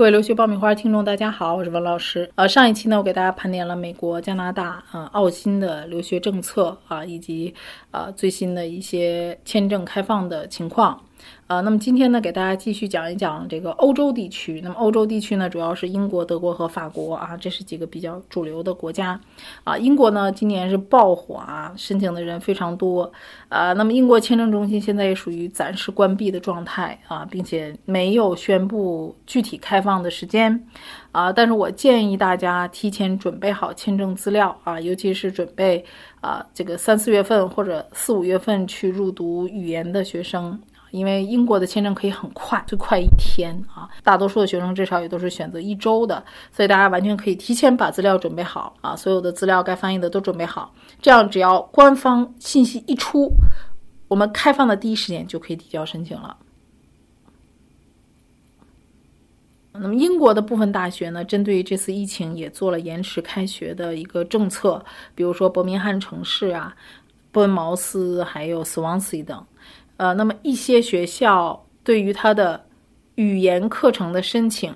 各位留学爆米花听众，大家好，我是文老师。呃，上一期呢，我给大家盘点了美国、加拿大、啊澳新的留学政策啊，以及啊最新的一些签证开放的情况。呃，那么今天呢，给大家继续讲一讲这个欧洲地区。那么欧洲地区呢，主要是英国、德国和法国啊，这是几个比较主流的国家。啊，英国呢，今年是爆火啊，申请的人非常多。啊，那么英国签证中心现在也属于暂时关闭的状态啊，并且没有宣布具体开放的时间。啊，但是我建议大家提前准备好签证资料啊，尤其是准备啊这个三四月份或者四五月份去入读语言的学生。因为英国的签证可以很快，最快一天啊！大多数的学生至少也都是选择一周的，所以大家完全可以提前把资料准备好啊，所有的资料该翻译的都准备好，这样只要官方信息一出，我们开放的第一时间就可以提交申请了。那么英国的部分大学呢，针对于这次疫情也做了延迟开学的一个政策，比如说伯明翰城市啊、伯恩茅斯还有斯旺西等。呃，那么一些学校对于它的语言课程的申请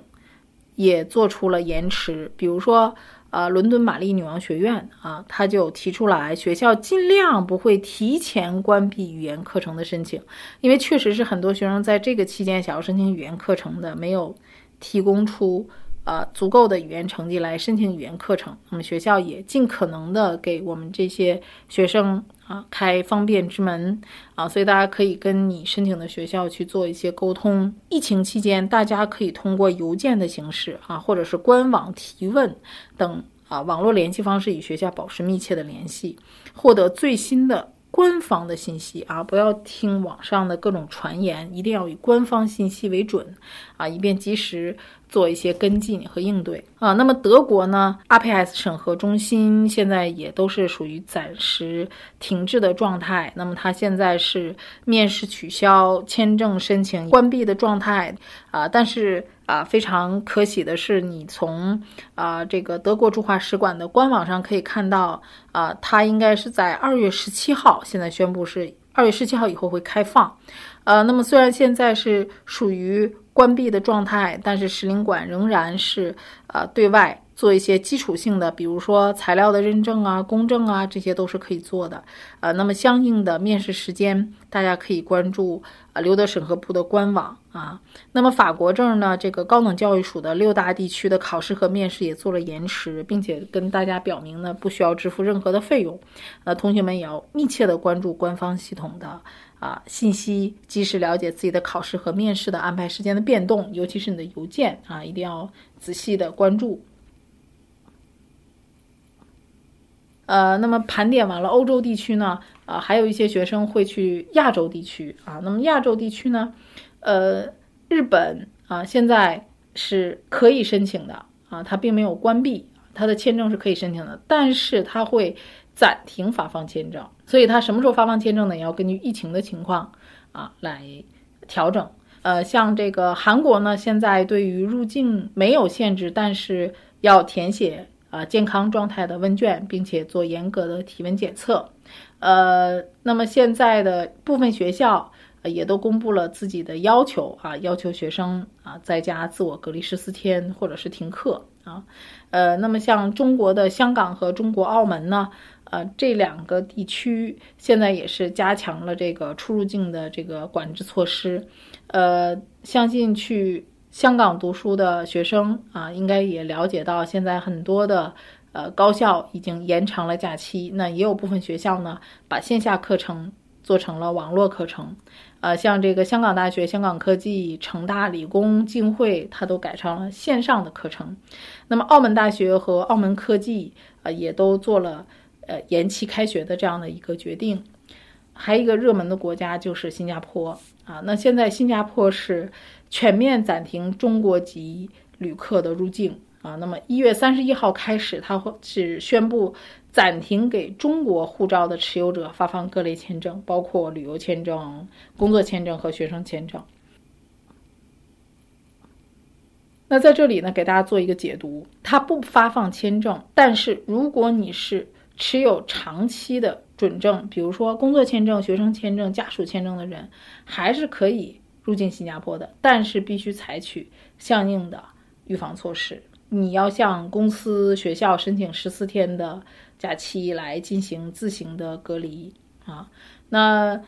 也做出了延迟，比如说，呃，伦敦玛丽女王学院啊，他就提出来，学校尽量不会提前关闭语言课程的申请，因为确实是很多学生在这个期间想要申请语言课程的，没有提供出。呃，足够的语言成绩来申请语言课程，我们学校也尽可能的给我们这些学生啊开方便之门啊，所以大家可以跟你申请的学校去做一些沟通。疫情期间，大家可以通过邮件的形式啊，或者是官网提问等啊网络联系方式与学校保持密切的联系，获得最新的。官方的信息啊，不要听网上的各种传言，一定要以官方信息为准啊，以便及时做一些跟进和应对啊。那么德国呢，RPS 审核中心现在也都是属于暂时停滞的状态。那么它现在是面试取消、签证申请关闭的状态啊，但是。啊，非常可喜的是，你从啊这个德国驻华使馆的官网上可以看到，啊，它应该是在二月十七号，现在宣布是二月十七号以后会开放。呃，那么虽然现在是属于关闭的状态，但是使领馆仍然是呃对外。做一些基础性的，比如说材料的认证啊、公证啊，这些都是可以做的。呃，那么相应的面试时间，大家可以关注啊留德审核部的官网啊。那么法国证呢，这个高等教育署的六大地区的考试和面试也做了延迟，并且跟大家表明呢，不需要支付任何的费用。那同学们也要密切的关注官方系统的啊信息，及时了解自己的考试和面试的安排时间的变动，尤其是你的邮件啊，一定要仔细的关注。呃，那么盘点完了欧洲地区呢，啊，还有一些学生会去亚洲地区啊。那么亚洲地区呢，呃，日本啊，现在是可以申请的啊，它并没有关闭，它的签证是可以申请的，但是它会暂停发放签证，所以它什么时候发放签证呢？也要根据疫情的情况啊来调整。呃，像这个韩国呢，现在对于入境没有限制，但是要填写。啊，健康状态的问卷，并且做严格的体温检测。呃，那么现在的部分学校也都公布了自己的要求啊，要求学生啊在家自我隔离十四天，或者是停课啊。呃，那么像中国的香港和中国澳门呢，呃，这两个地区现在也是加强了这个出入境的这个管制措施。呃，相信去。香港读书的学生啊，应该也了解到，现在很多的呃高校已经延长了假期。那也有部分学校呢，把线下课程做成了网络课程。呃，像这个香港大学、香港科技、城大理工、浸会，它都改成了线上的课程。那么澳门大学和澳门科技啊，也都做了呃延期开学的这样的一个决定。还有一个热门的国家就是新加坡啊，那现在新加坡是。全面暂停中国籍旅客的入境啊！那么一月三十一号开始，它会是宣布暂停给中国护照的持有者发放各类签证，包括旅游签证、工作签证和学生签证。那在这里呢，给大家做一个解读：它不发放签证，但是如果你是持有长期的准证，比如说工作签证、学生签证、家属签证的人，还是可以。入境新加坡的，但是必须采取相应的预防措施。你要向公司、学校申请十四天的假期来进行自行的隔离啊。那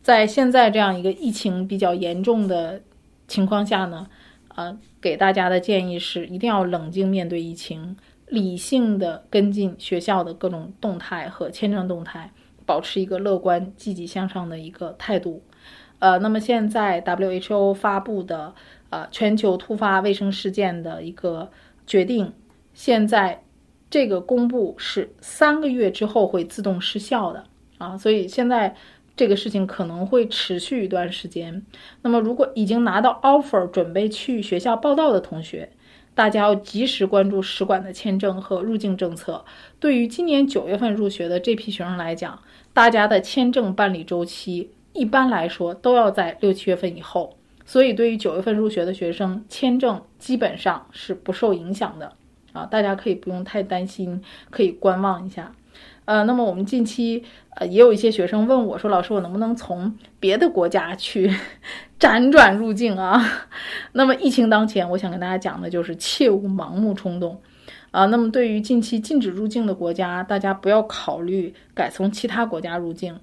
在现在这样一个疫情比较严重的情况下呢，呃，给大家的建议是，一定要冷静面对疫情，理性的跟进学校的各种动态和签证动态，保持一个乐观、积极向上的一个态度。呃，那么现在 WHO 发布的呃全球突发卫生事件的一个。决定现在这个公布是三个月之后会自动失效的啊，所以现在这个事情可能会持续一段时间。那么，如果已经拿到 offer 准备去学校报道的同学，大家要及时关注使馆的签证和入境政策。对于今年九月份入学的这批学生来讲，大家的签证办理周期一般来说都要在六七月份以后。所以，对于九月份入学的学生，签证基本上是不受影响的啊，大家可以不用太担心，可以观望一下。呃，那么我们近期呃也有一些学生问我说：“老师，我能不能从别的国家去 辗转入境啊？” 那么疫情当前，我想跟大家讲的就是切勿盲目冲动啊。那么对于近期禁止入境的国家，大家不要考虑改从其他国家入境。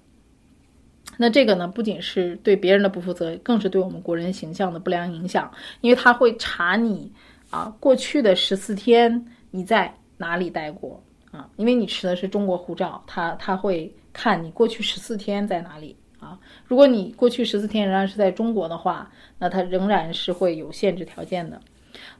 那这个呢，不仅是对别人的不负责，更是对我们国人形象的不良影响，因为他会查你啊过去的十四天你在哪里待过啊，因为你持的是中国护照，他他会看你过去十四天在哪里啊。如果你过去十四天仍然是在中国的话，那他仍然是会有限制条件的。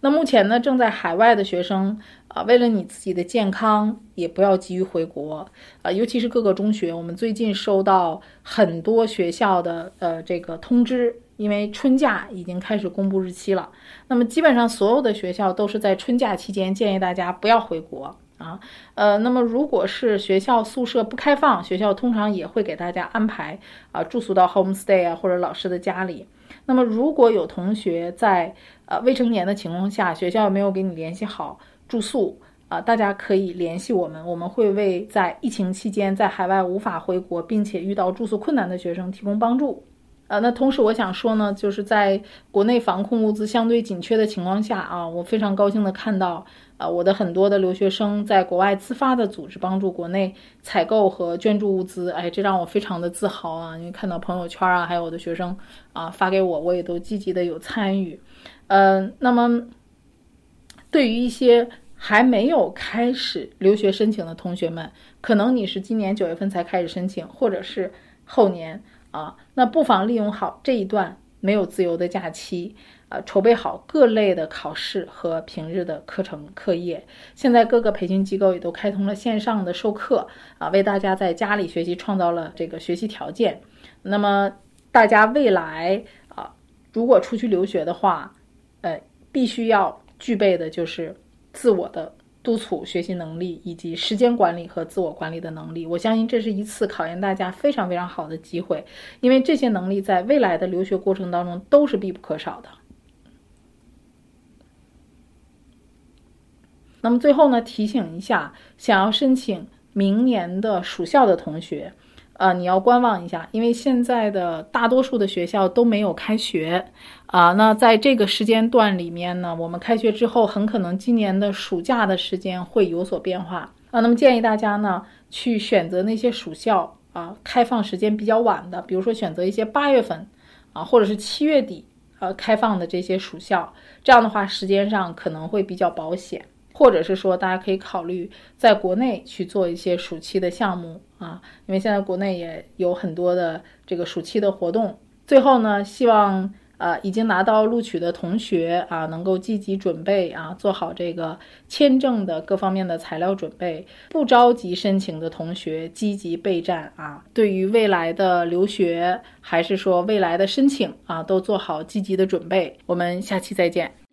那目前呢，正在海外的学生啊，为了你自己的健康，也不要急于回国啊。尤其是各个中学，我们最近收到很多学校的呃这个通知，因为春假已经开始公布日期了。那么基本上所有的学校都是在春假期间建议大家不要回国啊。呃，那么如果是学校宿舍不开放，学校通常也会给大家安排啊住宿到 home stay 啊或者老师的家里。那么如果有同学在呃，未成年的情况下，学校没有给你联系好住宿啊，大家可以联系我们，我们会为在疫情期间在海外无法回国并且遇到住宿困难的学生提供帮助。呃，那同时我想说呢，就是在国内防控物资相对紧缺的情况下啊，我非常高兴的看到，呃，我的很多的留学生在国外自发的组织帮助国内采购和捐助物资，哎，这让我非常的自豪啊，因为看到朋友圈啊，还有我的学生啊发给我，我也都积极的有参与。嗯，那么对于一些还没有开始留学申请的同学们，可能你是今年九月份才开始申请，或者是后年啊，那不妨利用好这一段没有自由的假期，呃，筹备好各类的考试和平日的课程课业。现在各个培训机构也都开通了线上的授课啊，为大家在家里学习创造了这个学习条件。那么大家未来啊，如果出去留学的话，呃，必须要具备的就是自我的督促学习能力，以及时间管理和自我管理的能力。我相信这是一次考验大家非常非常好的机会，因为这些能力在未来的留学过程当中都是必不可少的。那么最后呢，提醒一下，想要申请明年的暑校的同学。呃，你要观望一下，因为现在的大多数的学校都没有开学，啊，那在这个时间段里面呢，我们开学之后，很可能今年的暑假的时间会有所变化啊。那么建议大家呢，去选择那些暑校啊，开放时间比较晚的，比如说选择一些八月份啊，或者是七月底呃开放的这些暑校，这样的话时间上可能会比较保险。或者是说，大家可以考虑在国内去做一些暑期的项目啊，因为现在国内也有很多的这个暑期的活动。最后呢，希望呃已经拿到录取的同学啊，能够积极准备啊，做好这个签证的各方面的材料准备。不着急申请的同学，积极备战啊，对于未来的留学还是说未来的申请啊，都做好积极的准备。我们下期再见。